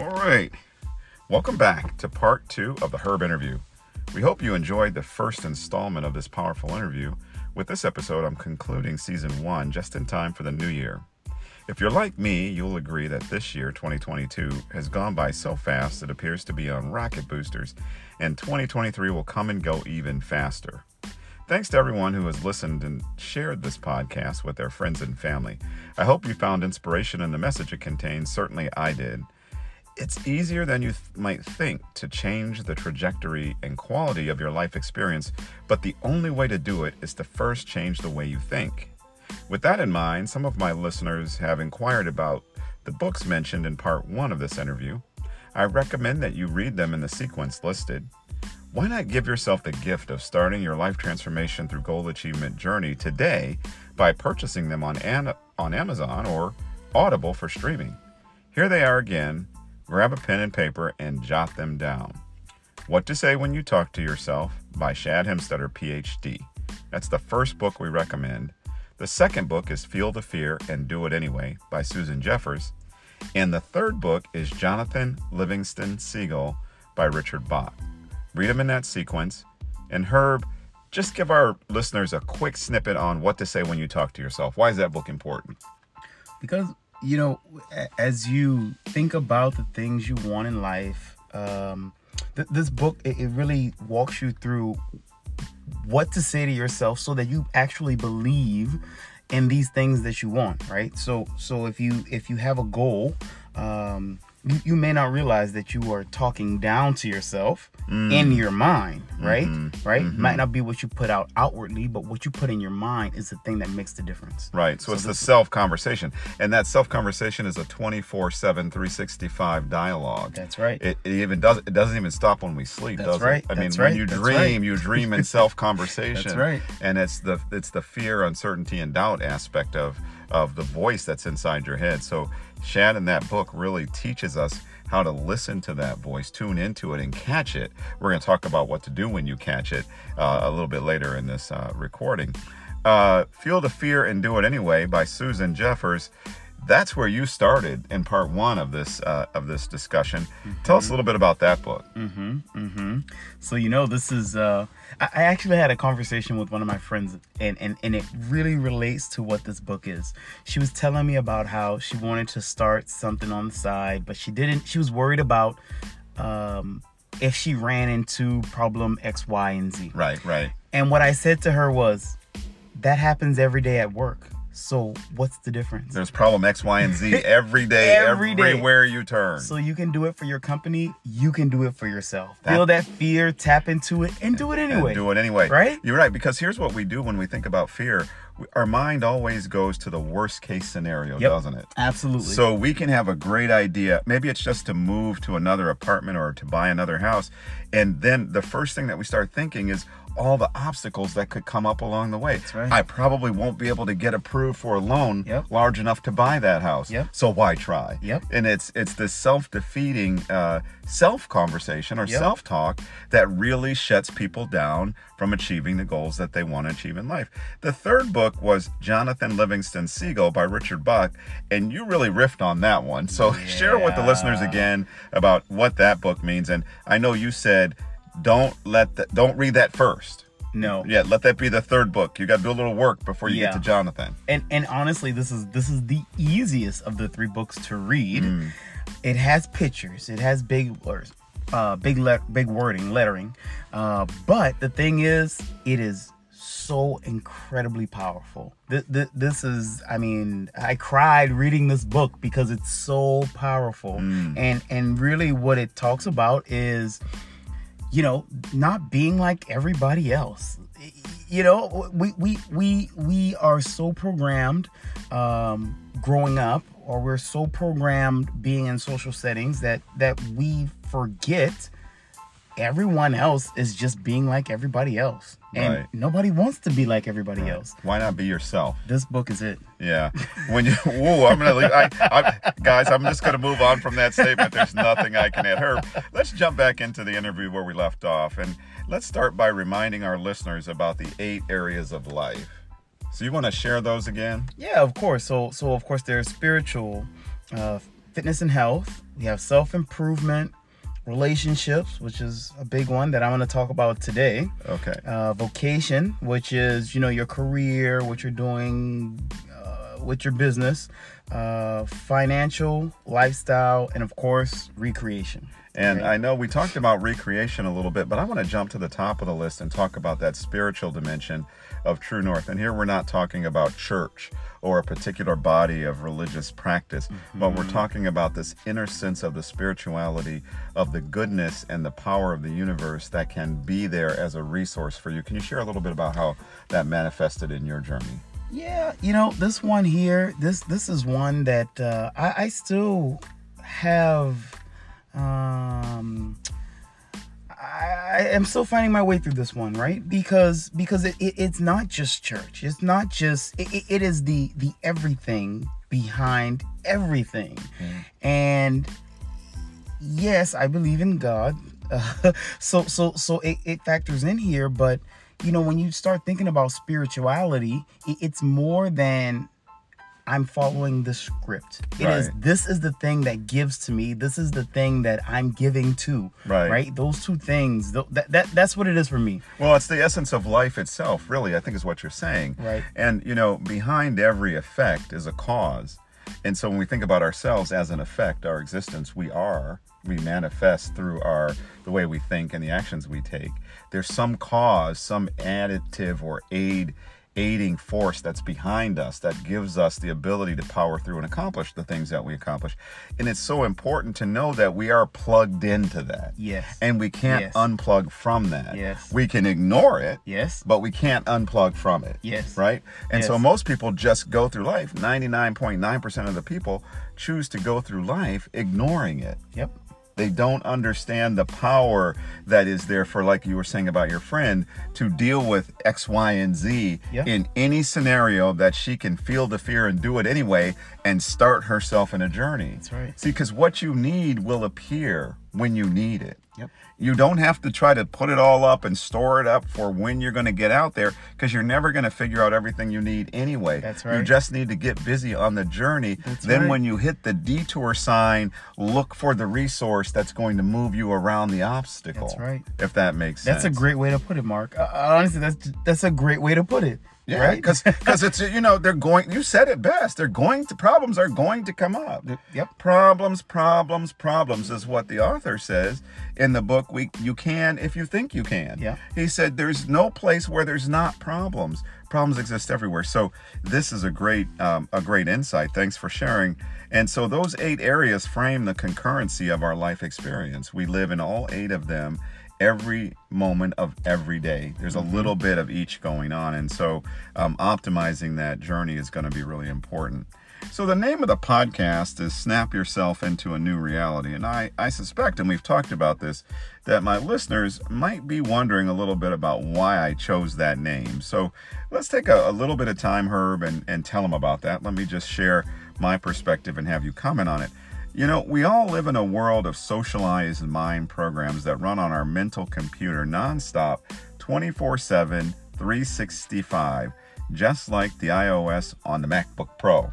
All right. Welcome back to part two of the Herb interview. We hope you enjoyed the first installment of this powerful interview. With this episode, I'm concluding season one just in time for the new year. If you're like me, you'll agree that this year, 2022, has gone by so fast it appears to be on rocket boosters, and 2023 will come and go even faster. Thanks to everyone who has listened and shared this podcast with their friends and family. I hope you found inspiration in the message it contains. Certainly, I did. It's easier than you th- might think to change the trajectory and quality of your life experience, but the only way to do it is to first change the way you think. With that in mind, some of my listeners have inquired about the books mentioned in part one of this interview. I recommend that you read them in the sequence listed. Why not give yourself the gift of starting your life transformation through goal achievement journey today by purchasing them on, An- on Amazon or Audible for streaming? Here they are again. Grab a pen and paper and jot them down. What to Say When You Talk to Yourself by Shad Helmstetter, PhD. That's the first book we recommend. The second book is Feel the Fear and Do It Anyway by Susan Jeffers. And the third book is Jonathan Livingston Seagull by Richard Bach. Read them in that sequence. And Herb, just give our listeners a quick snippet on what to say when you talk to yourself. Why is that book important? because you know as you think about the things you want in life um th- this book it, it really walks you through what to say to yourself so that you actually believe in these things that you want right? So so if you if you have a goal um you, may not realize that you are talking down to yourself mm. in your mind right mm-hmm. right mm-hmm. might not be what you put out outwardly but what you put in your mind is the thing that makes the difference Right. So, it's the self conversation. And that self conversation is a 24 7, 365 dialogue. That's right. It, it even does it doesn't even stop when we sleep, That's does right, it? I mean that's when right, you that's dream, right. you dream in self conversation. That's right. And it's the it's the fear, uncertainty, and doubt aspect of of the voice that's inside your head. So Shad that book really teaches us how to listen to that voice, tune into it, and catch it. We're going to talk about what to do when you catch it uh, a little bit later in this uh, recording. Uh, Feel the Fear and Do It Anyway by Susan Jeffers. That's where you started in part one of this uh, of this discussion. Tell us a little bit about that book. So you know, this is. Uh, I, I actually had a conversation with one of my friends, and, and and it really relates to what this book is. She was telling me about how she wanted to start something on the side, but she didn't. She was worried about um, if she ran into problem X, Y, and Z. Right, right. And what I said to her was, that happens every day at work. So what's the difference? There's problem X, Y, and Z every day, Every day. everywhere you turn. So you can do it for your company, you can do it for yourself. That- Feel that fear, tap into it, and do it anyway. do it anyway. Right? You're right because here's what we do when we think about fear. Our mind always goes to the worst case scenario, Yep. doesn't it? Absolutely. So we can have a great idea. Maybe it's just to move to another apartment or to buy another house. And then the first thing that we start thinking is all the obstacles that could come up along the way. right. I probably won't be able to get approved for a loan Yep. large enough to buy that house. Yep. So why try? Yep. And it's it's this self-defeating uh, self-conversation or Yep. self-talk that really shuts people down from achieving the goals that they want to achieve in life. The third book was Jonathan Livingston Seagull by Richard Bach, and you really riffed on that one. So share with the listeners again about what that book means. And I know you said don't let that don't read that first. no. Yeah, let that be the third book. You got to do a little work before you get to Jonathan. And and honestly, this is this is the easiest of the three books to read. Mm. It has pictures. It has big words, uh, big le- big wording, lettering. Uh, but the thing is, it is so incredibly powerful. Th- th- this is, I mean, I cried reading this book because it's so powerful. Mm. And and really, what it talks about is you know not being like everybody else. You know we we we we are so programmed um growing up or we're so programmed being in social settings that that we forget everyone else is just being like everybody else and Right. nobody wants to be like everybody else Why not be yourself? this book is it Yeah. When you, whoa, I'm gonna leave. I, I, guys, I'm just gonna move on from that statement. There's nothing I can add. Herb, let's jump back into the interview where we left off, and let's start by reminding our listeners about the eight areas of life. So you want to share those again? Yeah, of course. So so of course there's spiritual, uh, fitness and health. We have self improvement, relationships, which is a big one that I'm going to talk about today. Okay. Uh, vocation, which is you know your career, what you're doing uh, with your business, uh, financial, lifestyle, and of course recreation. And Right. I know we talked about recreation a little bit, but I want to jump to the top of the list and talk about that spiritual dimension of True North. And here we're not talking about church or a particular body of religious practice, but we're talking about this inner sense of the spirituality of the goodness and the power of the universe that can be there as a resource for you. Can you share a little bit about how that manifested in your journey? Yeah, you know this one here. This this is one that uh, I, I still have. Um, I, I am still finding my way through this one, right? Because because it, it, it's not just church. It's not just. It, it- is the the everything behind everything, and yes, I believe in God. Uh, so so so it, it factors in here, but you know when you start thinking about spirituality, it's more than I'm following the script. It is Right. this is the thing that gives to me. This is the thing that I'm giving to. Right. Right. Those two things. th- That, that that's what it is for me. Well, it's the essence of life itself, really, I think is what you're saying. Right. And, you know, behind every effect is a cause. And so when we think about ourselves as an effect, our existence, we are, we manifest through our the way we think and the actions we take. There's some cause, some additive or aid aiding force that's behind us that gives us the ability to power through and accomplish the things that we accomplish. And it's so important to know that we are plugged into that. Yes. And we can't Yes. unplug from that. Yes. We can ignore it, Yes. but we can't unplug from it. Yes. Right? And so most people just go through life. 99.9% of the people choose to go through life ignoring it. Yep. They don't understand the power that is there for, like you were saying about your friend, to deal with X, Y, and Z Yeah. in any scenario that she can feel the fear and do it anyway and start herself in a journey. That's right. See, because what you need will appear when you need it. Yep. You don't have to try to put it all up and store it up for when you're going to get out there because you're never going to figure out everything you need anyway. That's right. You just need to get busy on the journey. That's then right. when you hit the detour sign, look for the resource that's going to move you around the obstacle. That's right. If that makes sense. That's a great way to put it, Mark. Uh, honestly, that's that's a great way to put it. Yeah, right? because because it's you know they're going. You said it best. They're going to problems are going to come up. Yep. Problems, problems, problems is what the author says in the book. We you can if you think you can. Yeah. He said there's no place where there's not problems. Problems exist everywhere. So this is a great um, a great insight. Thanks for sharing. And so those eight areas frame the concurrency of our life experience. We live in all eight of them every moment of every day. There's a little bit of each going on. And so um, optimizing that journey is going to be really important. So the name of the podcast is Snap Yourself into a New Reality. And I, I suspect, and we've talked about this, that my listeners might be wondering a little bit about why I chose that name. So let's take a, a little bit of time, Herb, and, and tell them about that. Let me just share my perspective and have you comment on it. You know, we all live in a world of socialized mind programs that run on our mental computer nonstop, 24 7, 365, just like the iOS on the MacBook Pro.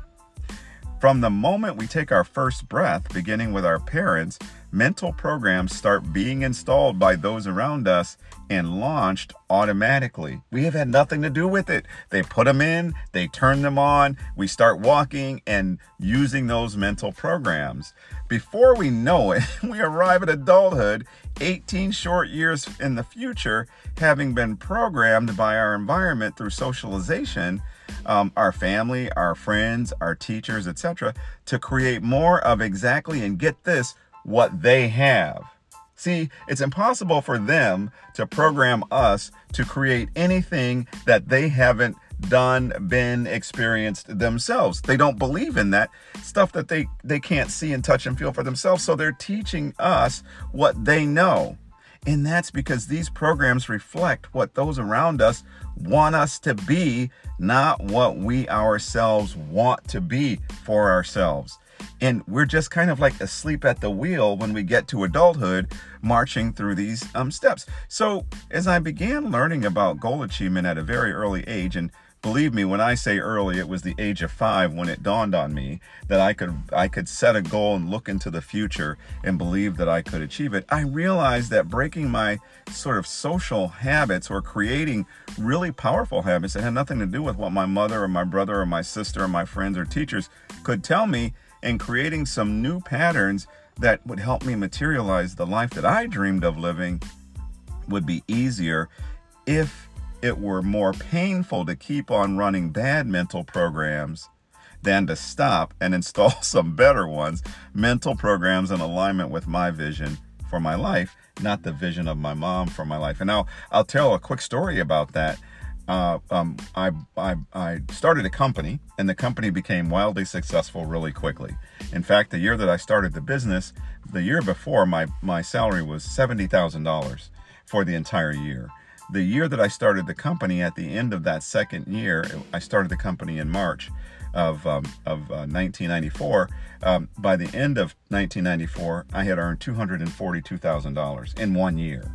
From the moment we take our first breath, beginning with our parents, mental programs start being installed by those around us and launched automatically. We have had nothing to do with it. They put them in, they turn them on, we start walking and using those mental programs. Before we know it, we arrive at adulthood, 18 short years in the future, having been programmed by our environment through socialization um, our family, our friends, our teachers, etc., to create more of exactly and get this what they have. See, it's impossible for them to program us to create anything that they haven't done, been, experienced themselves. They don't believe in that stuff that they they can't see and touch and feel for themselves. So they're teaching us what they know. And that's because these programs reflect what those around us want us to be, not what we ourselves want to be for ourselves. And we're just kind of like asleep at the wheel when we get to adulthood, marching through these um, steps. So, as I began learning about goal achievement at a very early age and believe me when I say early, it was the age of five when it dawned on me that I could I could set a goal and look into the future and believe that I could achieve it. I realized that breaking my sort of social habits or creating really powerful habits that had nothing to do with what my mother or my brother or my sister or my friends or teachers could tell me and creating some new patterns that would help me materialize the life that I dreamed of living would be easier if it were more painful to keep on running bad mental programs than to stop and install some better ones, mental programs in alignment with my vision for my life, not the vision of my mom for my life. And now I'll tell a quick story about that. Uh, um, I, I, I started a company, and the company became wildly successful really quickly. In fact, the year that I started the business, the year before, my, my salary was $70,000 for the entire year the year that I started the company, at the end of that second year, I started the company in March of, um, of uh, 1994. Um, by the end of 1994, I had earned $242,000 in one year.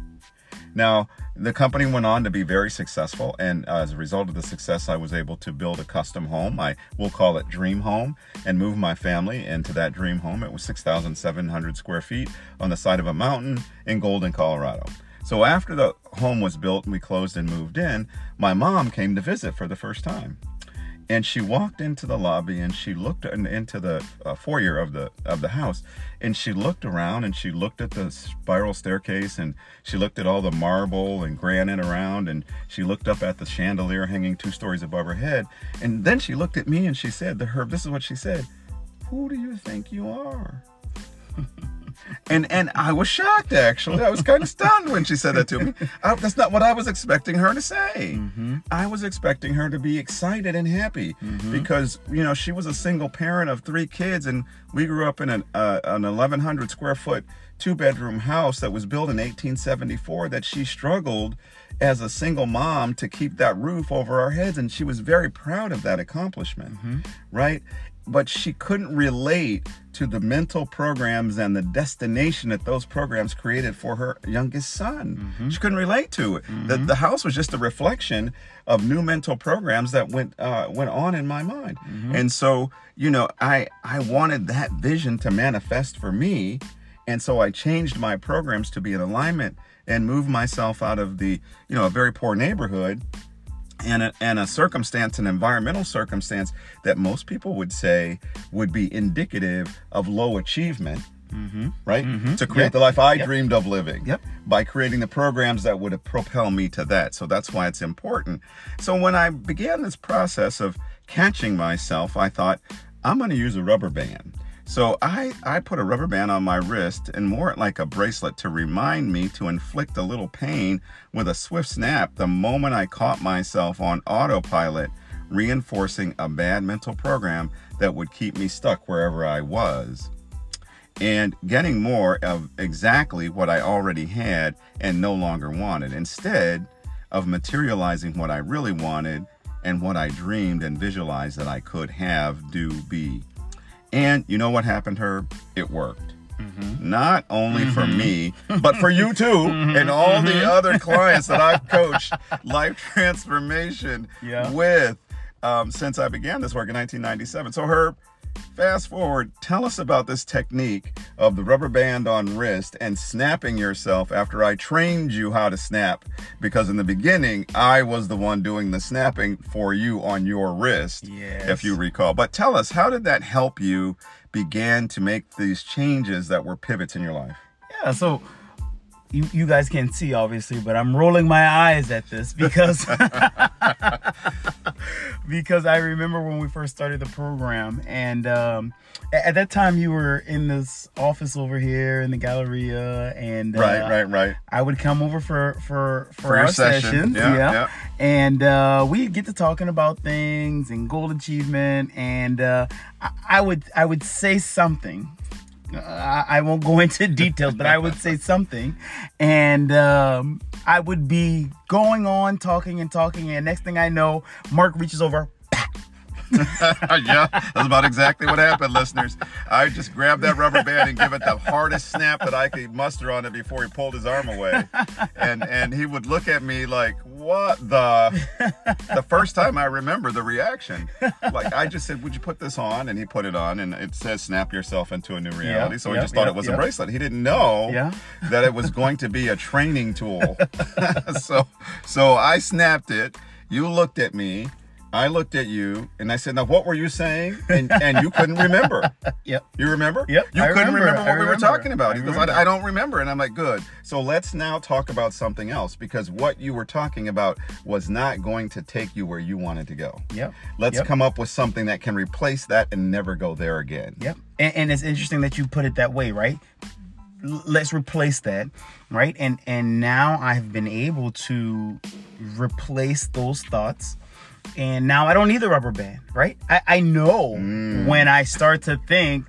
Now, the company went on to be very successful, and as a result of the success, I was able to build a custom home. I will call it Dream Home and move my family into that dream home. It was 6,700 square feet on the side of a mountain in Golden, Colorado. So after the home was built and we closed and moved in, my mom came to visit for the first time. And she walked into the lobby and she looked into the uh, foyer of the of the house. And she looked around and she looked at the spiral staircase and she looked at all the marble and granite around and she looked up at the chandelier hanging two stories above her head. And then she looked at me and she said to her this is what she said who do you think you are and and I was shocked actually. I was kind of stunned when she said that to me. I, that's not what I was expecting her to say. Mm-hmm. I was expecting her to be excited and happy mm-hmm. because you know she was a single parent of three kids, and we grew up in an uh, an 1,100 square foot two bedroom house that was built in 1874 that she struggled as a single mom to keep that roof over our heads and she was very proud of that accomplishment mm-hmm. right but she couldn't relate to the mental programs and the destination that those programs created for her youngest son. Mm-hmm. She couldn't relate to it. Mm-hmm. The, the house was just a reflection of new mental programs that went uh, went on in my mind. Mm-hmm. And so, you know, I I wanted that vision to manifest for me, and so I changed my programs to be in alignment and move myself out of the, you know, a very poor neighborhood and a, and a circumstance, an environmental circumstance that most people would say would be indicative of low achievement. Mm-hmm. Right? Mm-hmm. To create yep. the life I yep. dreamed of living. Yep. By creating the programs that would propel me to that. So that's why it's important. So when I began this process of catching myself, I thought, I'm going to use a rubber band. So I, I put a rubber band on my wrist and wore it like a bracelet to remind me to inflict a little pain with a swift snap the moment I caught myself on autopilot, reinforcing a bad mental program that would keep me stuck wherever I was. And getting more of exactly what I already had and no longer wanted, instead of materializing what I really wanted and what I dreamed and visualized that I could have, do, be. And you know what happened, Herb? It worked. Mm-hmm. Not only mm-hmm. for me, but for you too, mm-hmm. and all the mm-hmm. other clients that I've coached life transformation yeah. with um, since I began this work in 1997. So, Herb, Fast forward, tell us about this technique of the rubber band on wrist and snapping yourself after I trained you how to snap. Because in the beginning, I was the one doing the snapping for you on your wrist, yes. if you recall. But tell us, how did that help you begin to make these changes that were pivots in your life? Yeah, so you, you guys can't see obviously, but I'm rolling my eyes at this because because I remember when we first started the program, and um, at that time you were in this office over here in the Galleria, and uh, right, right, right. I would come over for for for, for our session. sessions, yeah, yeah. yeah. and uh, we'd get to talking about things and goal achievement, and uh, I, I would I would say something I won't go into details, but I would say something, and um, I would be going on talking and talking, and next thing I know, Mark reaches over, yeah, that's about exactly what happened, listeners. I just grabbed that rubber band and give it the hardest snap that I could muster on it before he pulled his arm away. And and he would look at me like, what the the first time I remember the reaction. Like I just said, Would you put this on? And he put it on and it says snap yourself into a new reality. so he yep, just thought yep, it was a bracelet. He didn't know that it was going to be a training tool. so so I snapped it. You looked at me. I looked at you and I said, Now what were you saying? And and you couldn't remember. Yep. You remember? Yep, You I couldn't remember, remember, what we were talking about. I He goes. I, I don't remember. And I'm like, good. So let's now talk about something else because what you were talking about was not going to take you where you wanted to go. Yep. Let's Yep. come up with something that can replace that and never go there again. Yep. And, and it's interesting that you put it that way, right? L- Let's replace that, right? And and now I've been able to replace those thoughts. And now I don't need the rubber band, right? I, I know Mm. when I start to think,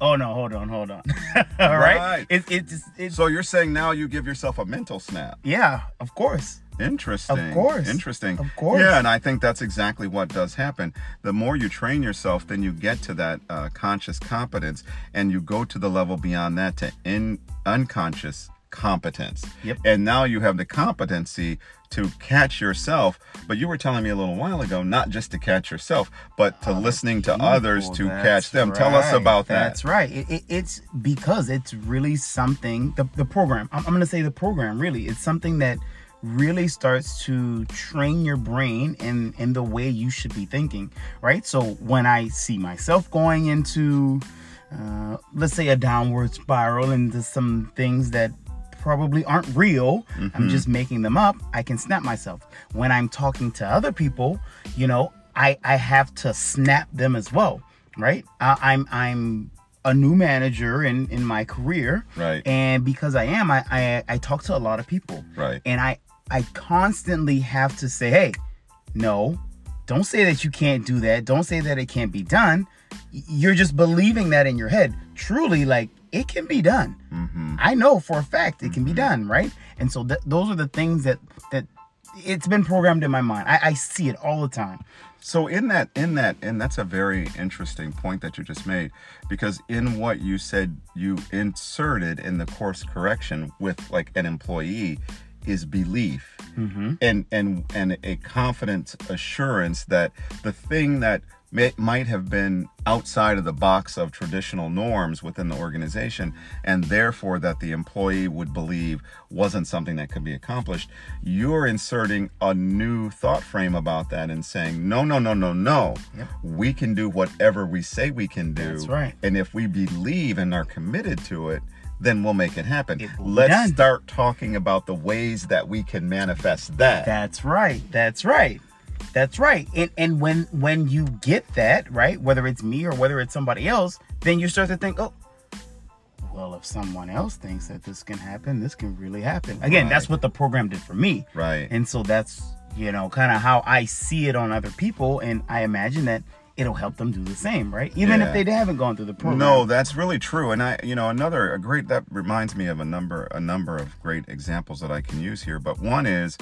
oh no, hold on, hold on. All Right. right. It, it's it's So you're saying now you give yourself a mental snap. yeah, of course. Interesting. Of course. Interesting. Of course. Yeah, and I think that's exactly what does happen. The more you train yourself, then you get to that uh, conscious competence, and you go to the level beyond that to in unconscious competence. Yep. And now you have the competency to catch yourself. But you were telling me a little while ago, not just to catch yourself, but to listening to others to catch them. Tell us about that. That's right. It, it, it's because it's really something. The, the program. I'm, I'm going to say the program. Really, it's something that really starts to train your brain in in the way you should be thinking. Right. So when I see myself going into, uh, let's say, a downward spiral into some things that probably aren't real. I'm mm-hmm. just making them up. I can snap myself. When I'm talking to other people, you know, I I have to snap them as well, right? I, I'm I'm a new manager in in my career, Right. And because I am, I I, I talk to a lot of people, Right. and I I constantly have to say, hey, no, don't say that you can't do that. Don't say that it can't be done. You're just believing that in your head. Truly, like it can be done. hmm I know for a fact it can be done, right? And so th- those are the things that that it's been programmed in my mind. I, I see it all the time. So in that in that and that's a very interesting point that you just made because in what you said you inserted in the course correction with like an employee is belief Mm-hmm. and and and a confident assurance that the thing that may, might have been outside of the box of traditional norms within the organization and therefore that the employee would believe wasn't something that could be accomplished you're inserting a new thought frame about that and saying no no no no no Yep. we can do whatever we say we can do That's right. and if we believe and are committed to it then we'll make it happen It let's done. start talking about the ways that we can manifest that That's right. That's right. That's right. And and when when you get that, right, whether it's me or whether it's somebody else, then you start to think, oh, well, if someone else thinks that this can happen, this can really happen. Again, that's what the program did for me. right And so that's, you know, kind of how I see it on other people. And I imagine that it'll help them do the same, right? Even Yeah. if they haven't gone through the program. No, that's really true. And I, you know, another a great that reminds me of a number a number of great examples that I can use here. But one is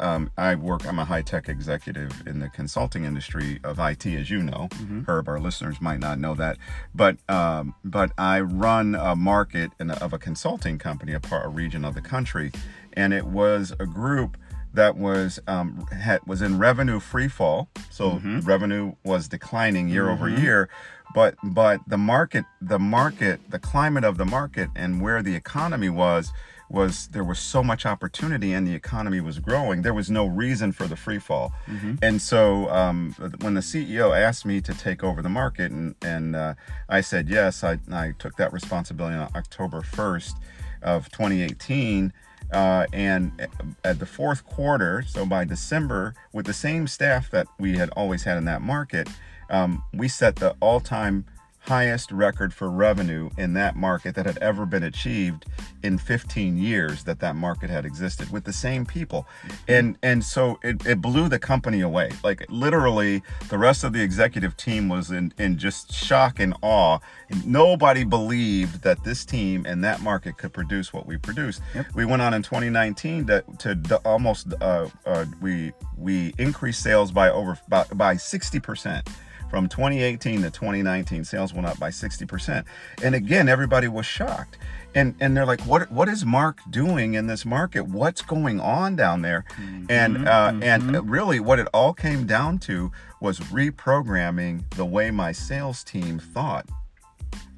um, I work. I'm a high tech executive in the consulting industry of IT, as you know. Herb, our listeners might not know that, but um, but I run a market in of a consulting company, a part a region of the country, and it was a group that was um, had, was in revenue free fall. So revenue was declining year over year, but but the market the market the climate of the market and where the economy was was there was so much opportunity and the economy was growing there was no reason for the free fall. And so um, when the ceo asked me to take over the market and, and uh, i said yes I, I took that responsibility on october 1st of 2018 uh, and at the fourth quarter, so by December, with the same staff that we had always had in that market, um, we set the all-time highest record for revenue in that market that had ever been achieved in 15 years that that market had existed with the same people. And and so it, it blew the company away. Like literally the rest of the executive team was in, in just shock and awe. Nobody believed that this team and that market could produce what we produced. We went on in 2019 to, to almost uh, uh, we we increased sales by over by, by 60 percent from 2018 to 2019, sales went up by 60%. And again, everybody was shocked. And and they're like, what what is Mark doing in this market? What's going on down there? And uh, and really, what it all came down to was reprogramming the way my sales team thought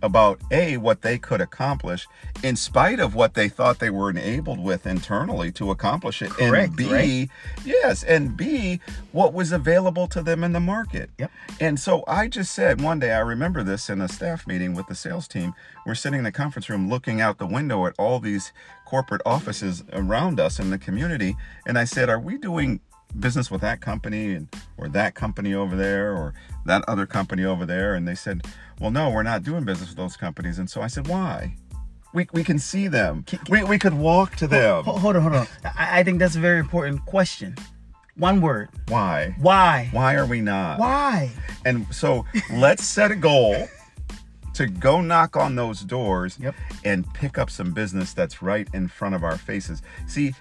about a what they could accomplish in spite of what they thought they were enabled with internally to accomplish it Correct, and b right? yes and b what was available to them in the market Yep. and so i just said one day i remember this in a staff meeting with the sales team we're sitting in the conference room looking out the window at all these corporate offices around us in the community and i said are we doing business with that company and or that company over there or that other company over there and they said well no we're not doing business with those companies and so i said why we, we can see them we, we could walk to them Ho- Hold on, hold on. I, I think that's a very important question. One word. why Why? why are we not Why? and so let's set a goal to go knock on those doors Yep. and pick up some business that's right in front of our faces see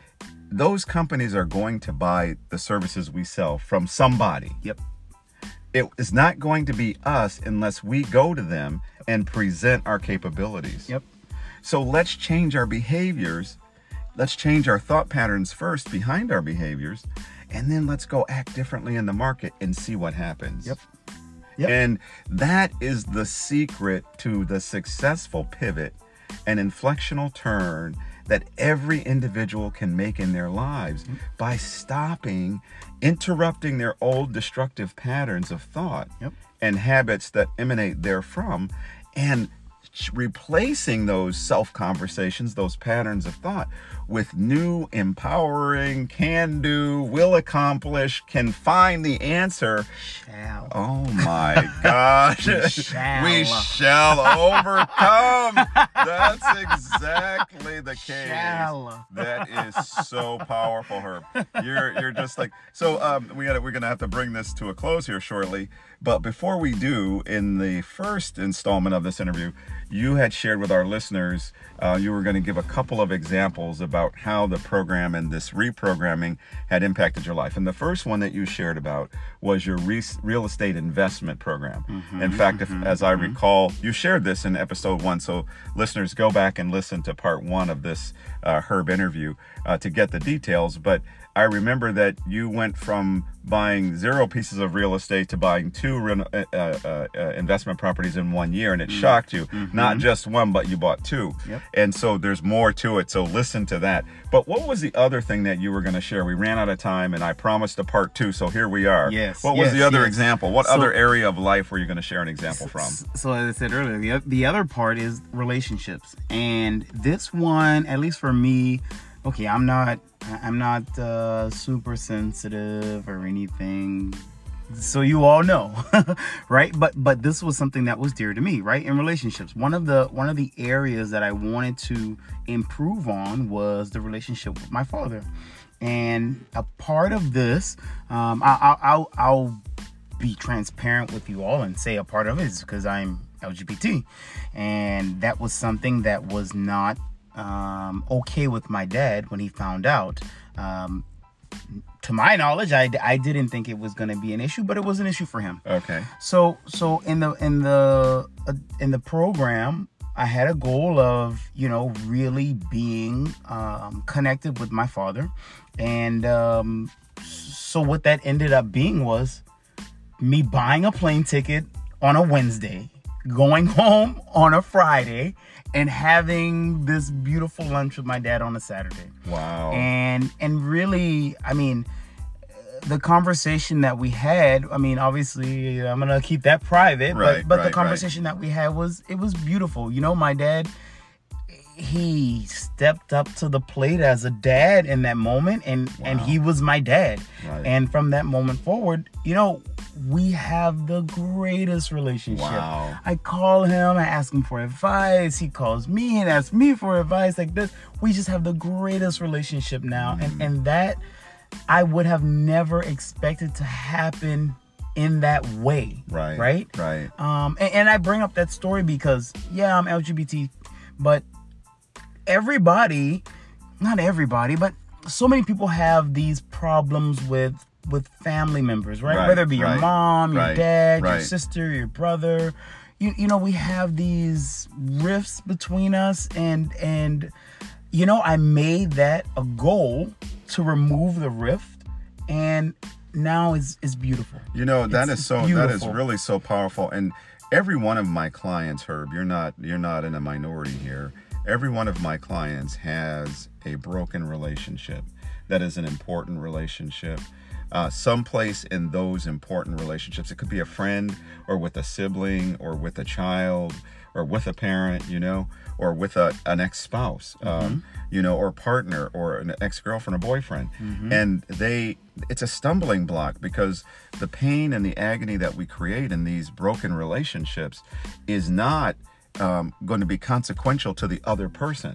those companies are going to buy the services we sell from somebody Yep. it is not going to be us unless we go to them and present our capabilities. Yep. So let's change our behaviors. Let's change our thought patterns first behind our behaviors, and then let's go act differently in the market and see what happens. Yep. Yep. And that is the secret to the successful pivot and inflectional turn that every individual can make in their lives mm-hmm. by stopping, interrupting their old destructive patterns of thought Yep. and habits that emanate therefrom, and replacing those self conversations, those patterns of thought, with new, empowering, can do, will accomplish, can find the answer. Shall. Oh my gosh. We shall. We shall overcome. That's exactly the case. Shall. That is so powerful, Herb. You're you're just like so. Um, we got we're gonna have to bring this to a close here shortly. But before we do, in the first installment of this interview, you had shared with our listeners uh, you were going to give a couple of examples about how the program and this reprogramming had impacted your life. And the first one that you shared about was your re- real estate investment program. in fact, if, as I recall, you shared this in episode one. So listeners, go back and listen to part one of this uh, Herb interview uh, to get the details. But I remember that you went from buying zero pieces of real estate to buying two reno- uh, uh, uh, investment properties in one year, and it shocked you. Not just one, but you bought two. Yep. And so there's more to it. So listen to that. But what was the other thing that you were going to share? We ran out of time, and I promised a part two. So here we are. Yes, What was yes, the other yes. example? What So- other area of life were you going to share an example from? S- So as I said earlier, the, the other part is relationships, and this one, at least for me, okay, I'm not I'm not uh, super sensitive or anything, so you all know, right? But but this was something that was dear to me, right? In relationships, one of the one of the areas that I wanted to improve on was the relationship with my father, and a part of this, um, I, I, I'll I'll be transparent with you all and say a part of it is because I'm LGBT. And that was something that was not um, okay with my dad when he found out. Um, to my knowledge, I, I didn't think it was going to be an issue, but it was an issue for him. Okay. So so in the in the uh, in the program, I had a goal of you know really being um, connected with my father, and um, so what that ended up being was me buying a plane ticket on a Wednesday, going home on a Friday, and having this beautiful lunch with my dad on a Saturday Wow. and and really i mean the conversation that we had i mean obviously i'm gonna keep that private Right, but but right, the right. conversation that we had was it was beautiful you know my dad he stepped up to the plate as a dad in that moment and and he was my dad Right. and from that moment forward you know we have the greatest relationship Wow. I call him, I ask him for advice. He calls me and asks me for advice like this. We just have the greatest relationship now. Mm. And and that I would have never expected to happen in that way. Right. Right? Right. Um and, and I bring up that story because yeah, I'm LGBT, but everybody, not everybody, but so many people have these problems with with family members, right? Right, Whether it be your right, mom, your right, dad, your sister, your brother. You, you know, we have these rifts between us and and you know, I made that a goal to remove the rift and now it's it's beautiful. You know that It's is so that is really so powerful and every one of my clients Herb you're not you're not in a minority here every one of my clients has a broken relationship that is an important relationship uh, someplace in those important relationships. It could be a friend or with a sibling or with a child or with a parent you know or with a, an ex-spouse um, you know or partner or an ex-girlfriend or boyfriend. And they it's a stumbling block because the pain and the agony that we create in these broken relationships is not um, going to be consequential to the other person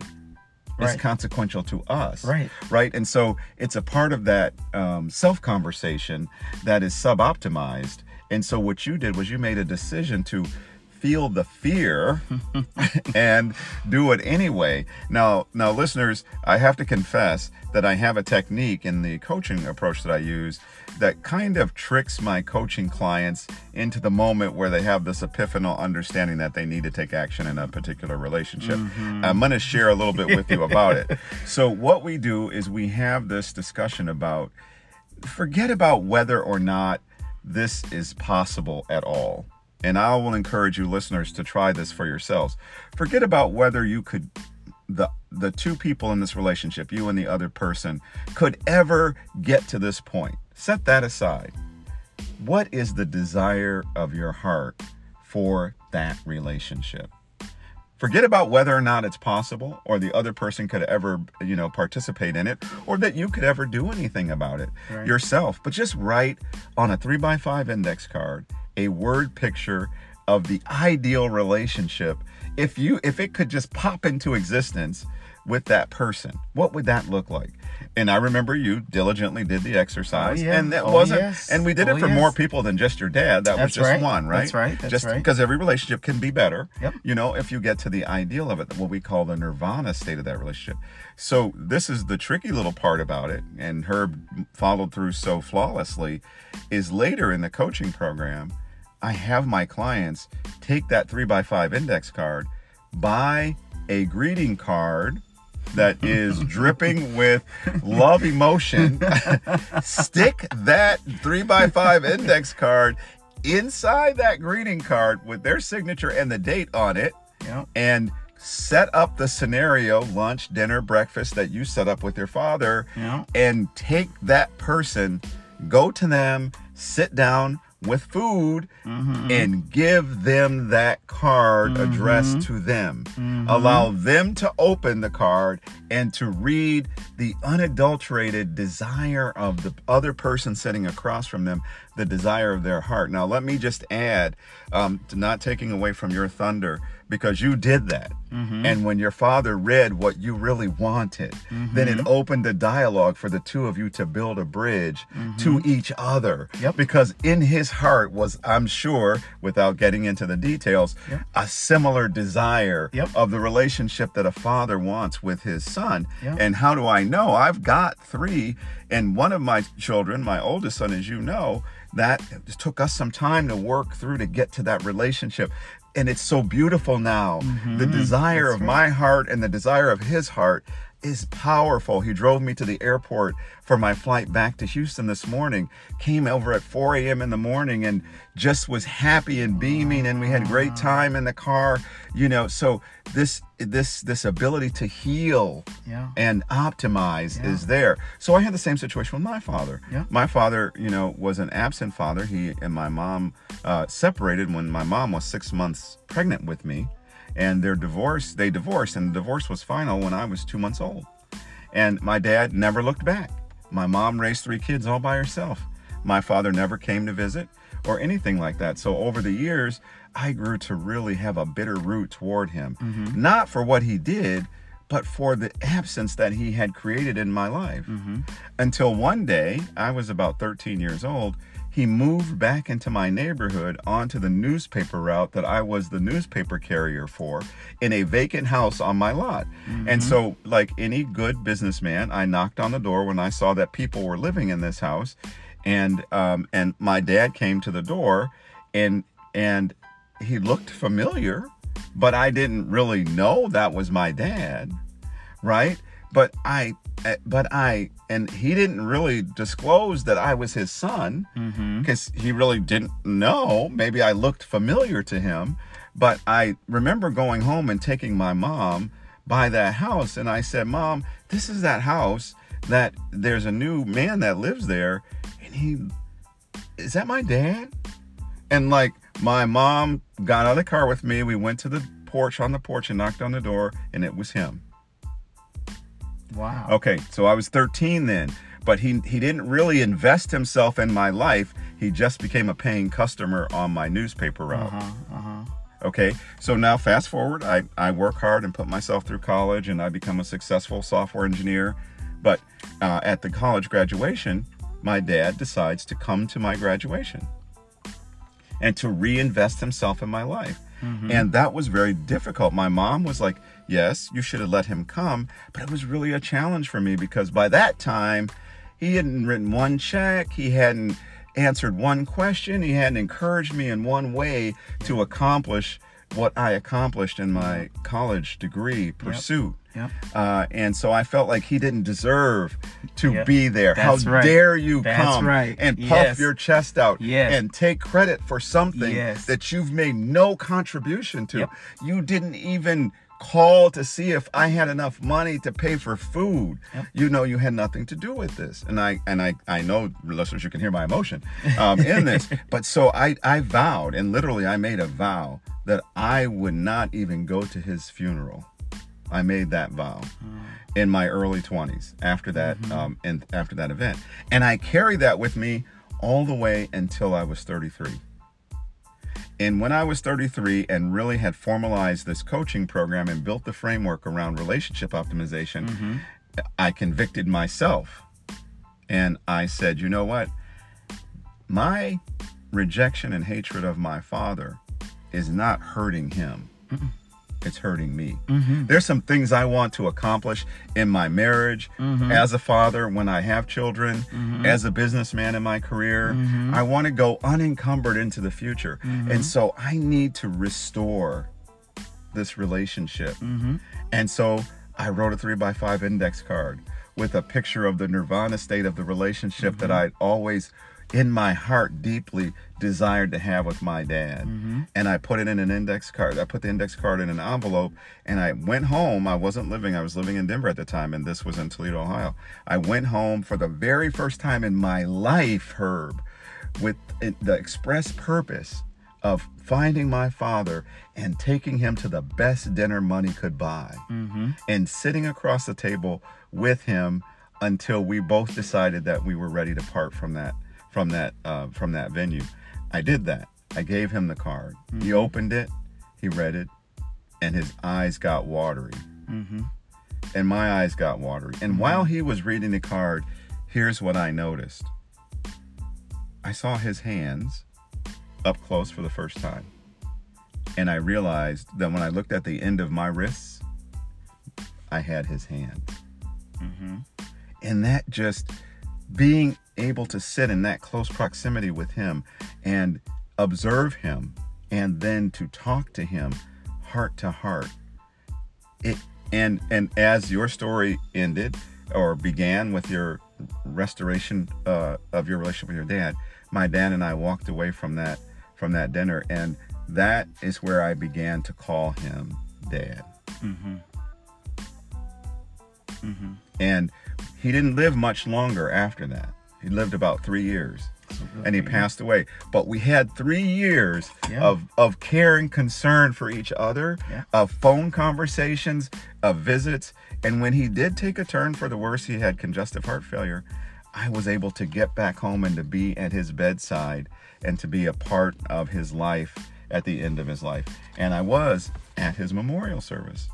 it's Right. consequential to us Right. right and so it's a part of that um, self conversation that is sub-optimized and so what you did was you made a decision to feel the fear and do it anyway now now listeners i have to confess that i have a technique in the coaching approach that i use that kind of tricks my coaching clients into the moment where they have this epiphanal understanding that they need to take action in a particular relationship mm-hmm. i'm going to share a little bit with you about it so what we do is we have this discussion about forget about whether or not this is possible at all. And I will encourage you listeners to try this for yourselves. Forget about whether you could the the two people in this relationship, you and the other person, could ever get to this point. Set that aside. What is the desire of your heart for that relationship? Forget about whether or not it's possible or the other person could ever, you know, participate in it or that you could ever do anything about it Right. yourself. But just write on a three by five index card a word picture of the ideal relationship. If you if it could just pop into existence with that person, what would that look like? And I remember you diligently did the exercise, Oh, yeah. and that Oh, wasn't, yes. and we did it Oh, for yes. more people than just your dad. That was just right. one, right? That's right. That's just right. because every relationship can be better. Yep. You know, if you get to the ideal of it, what we call the nirvana state of that relationship. So this is the tricky little part about it, and Herb followed through so flawlessly. Is later in the coaching program, I have my clients take that three by five index card, buy a greeting card that is dripping with love emotion, stick that three by five index card inside that greeting card with their signature and the date on it and set up the scenario lunch dinner breakfast that you set up with your father Yeah. and take that person go to them sit down with food mm-hmm. and give them that card addressed mm-hmm. to them. Mm-hmm. Allow them to open the card and to read the unadulterated desire of the other person sitting across from them the desire of their heart. Now let me just add um, to not taking away from your thunder because you did that. Mm-hmm. And when your father read what you really wanted then it mm-hmm. opened a dialogue for the two of you to build a bridge mm-hmm. to each other. Yep. because in his heart was i'm sure without getting into the details Yep. a similar desire Yep. of the relationship that a father wants with his son. And how do i know? I've got three and one of my children my oldest son as you know that took us some time to work through to get to that relationship and it's so beautiful now mm-hmm. the desire of my heart and the desire of his heart is powerful. He drove me to the airport for my flight back to Houston this morning. Came over at 4 a.m. in the morning and just was happy and beaming, and we had great time in the car. You know, so this this this ability to heal Yeah. and optimize Yeah. is there. So I had the same situation with my father. Yeah. My father, you know, was an absent father. He and my mom uh, separated when my mom was six months pregnant with me, and their divorce. They divorced, and the divorce was final when I was two months old. And my dad never looked back. My mom raised three kids all by herself. My father never came to visit or anything like that. So over the years, I grew to really have a bitter root toward him. Mm-hmm. Not for what he did, but for the absence that he had created in my life. Mm-hmm. Until one day, I was about 13 years old, he moved back into my neighborhood onto the newspaper route that I was the newspaper carrier for in a vacant house on my lot. And mm-hmm. so, like any good businessman, I knocked on the door when I saw that people were living in this house. and um, and my dad came to the door, and and he looked familiar, but I didn't really know that was my dad, right? But I, eh, but I, and he didn't really disclose that I was his son Mm-hmm. because he really didn't know. Maybe I looked familiar to him, but I remember going home and taking my mom by that house, and I said, "Mom, this is that house that there's a new man that lives there, and he is that my dad?" And like my mom got out of the car with me, we went to the porch on the porch and knocked on the door, and it was him. Wow. Okay, so I was 13 then, but he he didn't really invest himself in my life. He just became a paying customer on my newspaper route. Uh huh. Uh huh. Okay, so now fast forward, I, I work hard and put myself through college and I become a successful software engineer. But uh, at the college graduation, my dad decides to come to my graduation and to reinvest himself in my life. Mm-hmm. And that was very difficult. My mom was like, Yes, you should have let him come. But it was really a challenge for me because by that time, he hadn't written one check, he hadn't answered one question, he hadn't encouraged me in one way to accomplish what I accomplished in my college degree pursuit. Yep. Uh, and so I felt like he didn't deserve to Yep. be there. That's How right. dare you That's come right. and puff Yes. your chest out Yes. and take credit for something Yes. that you've made no contribution to. Yep. You didn't even call to see if I had enough money to pay for food. Yep. You know you had nothing to do with this. And I and I I know listeners you can hear my emotion um, in this. but so I I vowed and literally I made a vow that I would not even go to his funeral. I made that vow in my early 20s after that um, and after that event and i carried that with me all the way until i was 33 and when i was 33 and really had formalized this coaching program and built the framework around relationship optimization mm-hmm. i convicted myself. And i said you know what? My rejection and hatred of my father is not hurting him it's hurting me. Mm-hmm. There's some things I want to accomplish in my marriage, mm-hmm. as a father, when I have children, mm-hmm. as a businessman in my career. I want to go unencumbered into the future. And so I need to restore this relationship. And so I wrote a three by five index card with a picture of the nirvana state of the relationship that I'd always in my heart deeply desired to have with my dad. And I put it in an index card. I put the index card in an envelope and I went home. I wasn't living, I was living in Denver at the time, and this was in Toledo, Ohio. I went home for the very first time in my life, Herb, with the express purpose of finding my father and taking him to the best dinner money could buy Mm-hmm. and sitting across the table with him until we both decided that we were ready to part from that from that uh, from that venue. I did that. I gave him the card. He opened it. He read it. And his eyes got watery. Mm-hmm. and my eyes got watery. And while he was reading the card here's what i noticed. I saw his hands up close for the first time. And i realized that when i looked at the end of my wrists i had his hand Mm-hmm. and that just being able to sit in that close proximity with him and observe him and then to talk to him heart to heart it and and as your story ended or began with your restoration uh, of your relationship with your dad my dad and i walked away from that from that dinner and that is where i began to call him dad Mm-hmm. Mm-hmm. and he didn't live much longer after that he lived about three years and he passed away. But we had three years Yeah. of of care and concern for each other Yeah. of phone conversations of visits. And when he did take a turn for the worse he had congestive heart failure. I was able to get back home and to be at his bedside and to be a part of his life at the end of his life. And i was at his memorial service.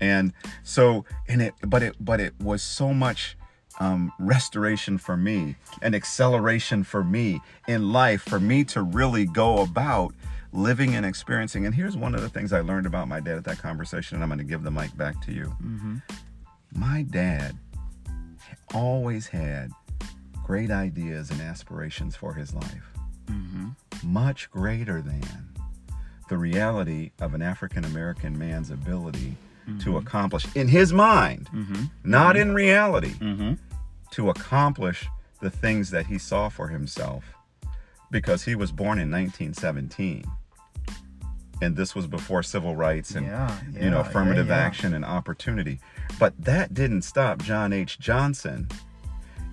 And so and it but it but it was so much um, restoration for me an acceleration for me in life for me to really go about living and experiencing and here's one of the things i learned about my dad at that conversation and i'm going to give the mic back to you Mm-hmm. my dad always had great ideas and aspirations for his life, Mm-hmm. much greater than the reality of an African American man's ability to accomplish, in his mind, Mm-hmm. not in reality, Mm-hmm. to accomplish the things that he saw for himself. Because he was born in 1917 and this was before civil rights and Yeah, you know affirmative yeah, yeah. action and opportunity. But that didn't stop John H. Johnson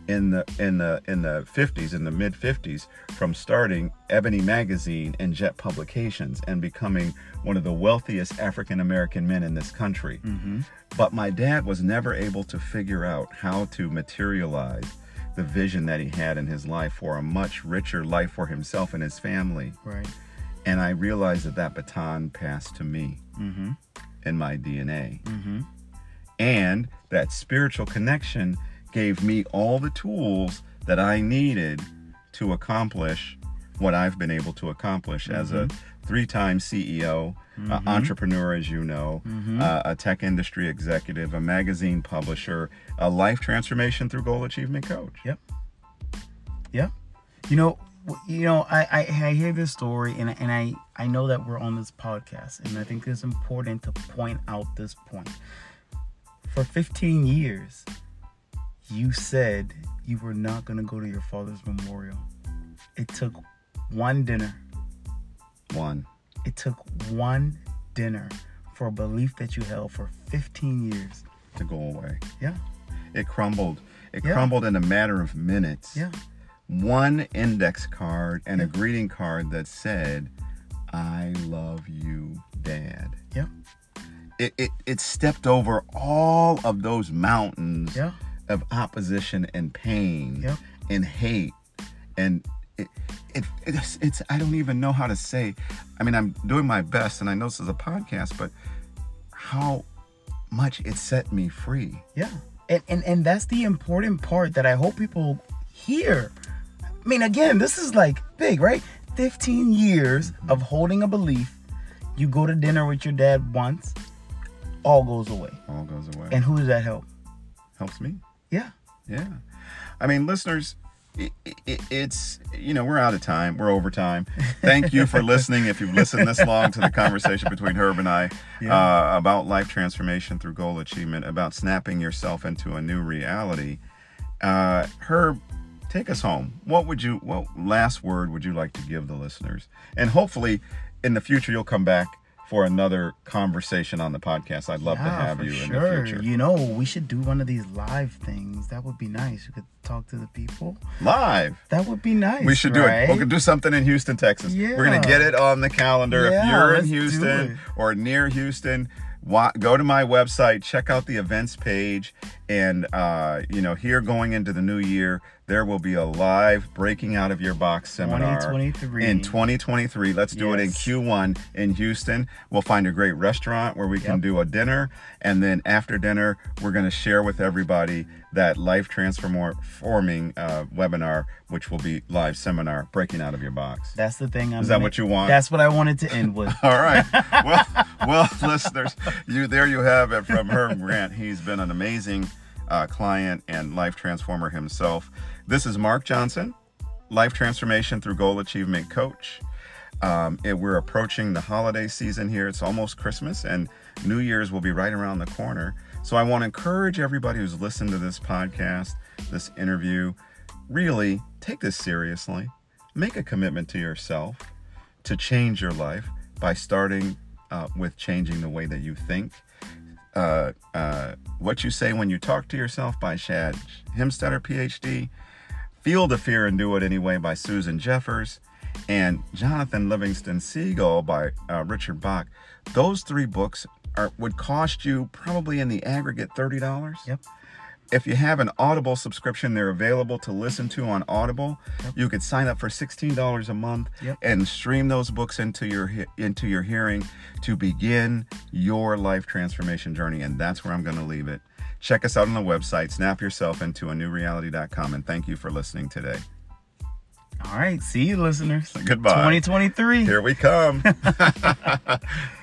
in the in the in the 50s in the mid 50s from starting Ebony magazine and Jet Publications and becoming one of the wealthiest African American men in this country Mm-hmm. but my dad was never able to figure out how to materialize the vision that he had in his life for a much richer life for himself and his family. Right. And I realized that that baton passed to me Mm-hmm. in my DNA. Mm-hmm. And that spiritual connection gave me all the tools that I needed to accomplish what I've been able to accomplish as a three time CEO, uh, entrepreneur, as you know, uh, a tech industry executive, a magazine publisher, a life transformation through goal achievement coach. Yep. Yep. You know, you know, I, I, I hear this story and, and I, I know that we're on this podcast and I think it's important to point out this point. For 15 years, you said you were not going to go to your father's memorial. It took one dinner. One. It took one dinner for a belief that you held for 15 years. to go away. Yeah. It crumbled. It Yeah. crumbled in a matter of minutes. Yeah. One index card and a greeting card that said, I love you, Dad. Yeah. It, it, it stepped over all of those mountains Yeah. Of opposition and pain Yeah. and hate. And it, it, it's, it's, I don't even know how to say. I mean, I'm doing my best, and I know this is a podcast, but how much it set me free. Yeah. And, and and that's the important part that I hope people hear. I mean, again, this is like big, right? 15 years mm-hmm. of holding a belief. You go to dinner with your dad once, all goes away. All goes away. And who does that help? helps me. Yeah. Yeah. I mean, listeners, it's, you know, we're out of time. We're over time. Thank you for listening. If you've listened this long to the conversation between Herb and I uh, about life transformation through goal achievement, about snapping yourself into a new reality, uh, Herb, take us home. What would you, what last word would you like to give the listeners? And hopefully in the future, you'll come back for another conversation on the podcast. I'd love to have you in the future. You know, we should do one of these live things. That would be nice. You could talk to the people. Live. That would be nice. We should do it. We could do something in Houston, Texas. We're gonna get it on the calendar. if you're in Houston or near Houston, go to my website, check out the events page, and uh, you know, here going into the new year, there will be a live breaking out of your box seminar 2023. in 2023. Let's do it in Q1 in Houston. We'll find a great restaurant where we can do a dinner, and then after dinner, we're going to share with everybody that life transforming uh, webinar, which will be live seminar, breaking out of your box. That's the thing. I'm Is that gonna- what you want? That's what I wanted to end with. All right. Well, well, listeners, you there you have it from Herb Grant. He's been an amazing uh, client and life transformer himself. This is Mark Johnson, life transformation through goal achievement coach. Um, and we're approaching the holiday season here. It's almost Christmas, and New Year's will be right around the corner. So I want to encourage everybody who's listened to this podcast, this interview, really take this seriously. Make a commitment to yourself to change your life by starting uh, with changing the way that you think. Uh, uh, what you say when you talk to yourself by Shad Helmstetter, PhD. Feel the Fear and Do It Anyway by Susan Jeffers. And Jonathan Livingston Seagull by uh, Richard Bach. Those three books are would cost you probably in the aggregate thirty dollars. Yep. If you have an Audible subscription, they're available to listen to on Audible. Yep. You could sign up for sixteen dollars a month Yep. and stream those books into your into your hearing to begin your life transformation journey. And that's where I'm going to leave it. Check us out on the website, snap yourself into a new reality.com, and thank you for listening today. All right. See you, listeners. Goodbye. 2023. Here we come.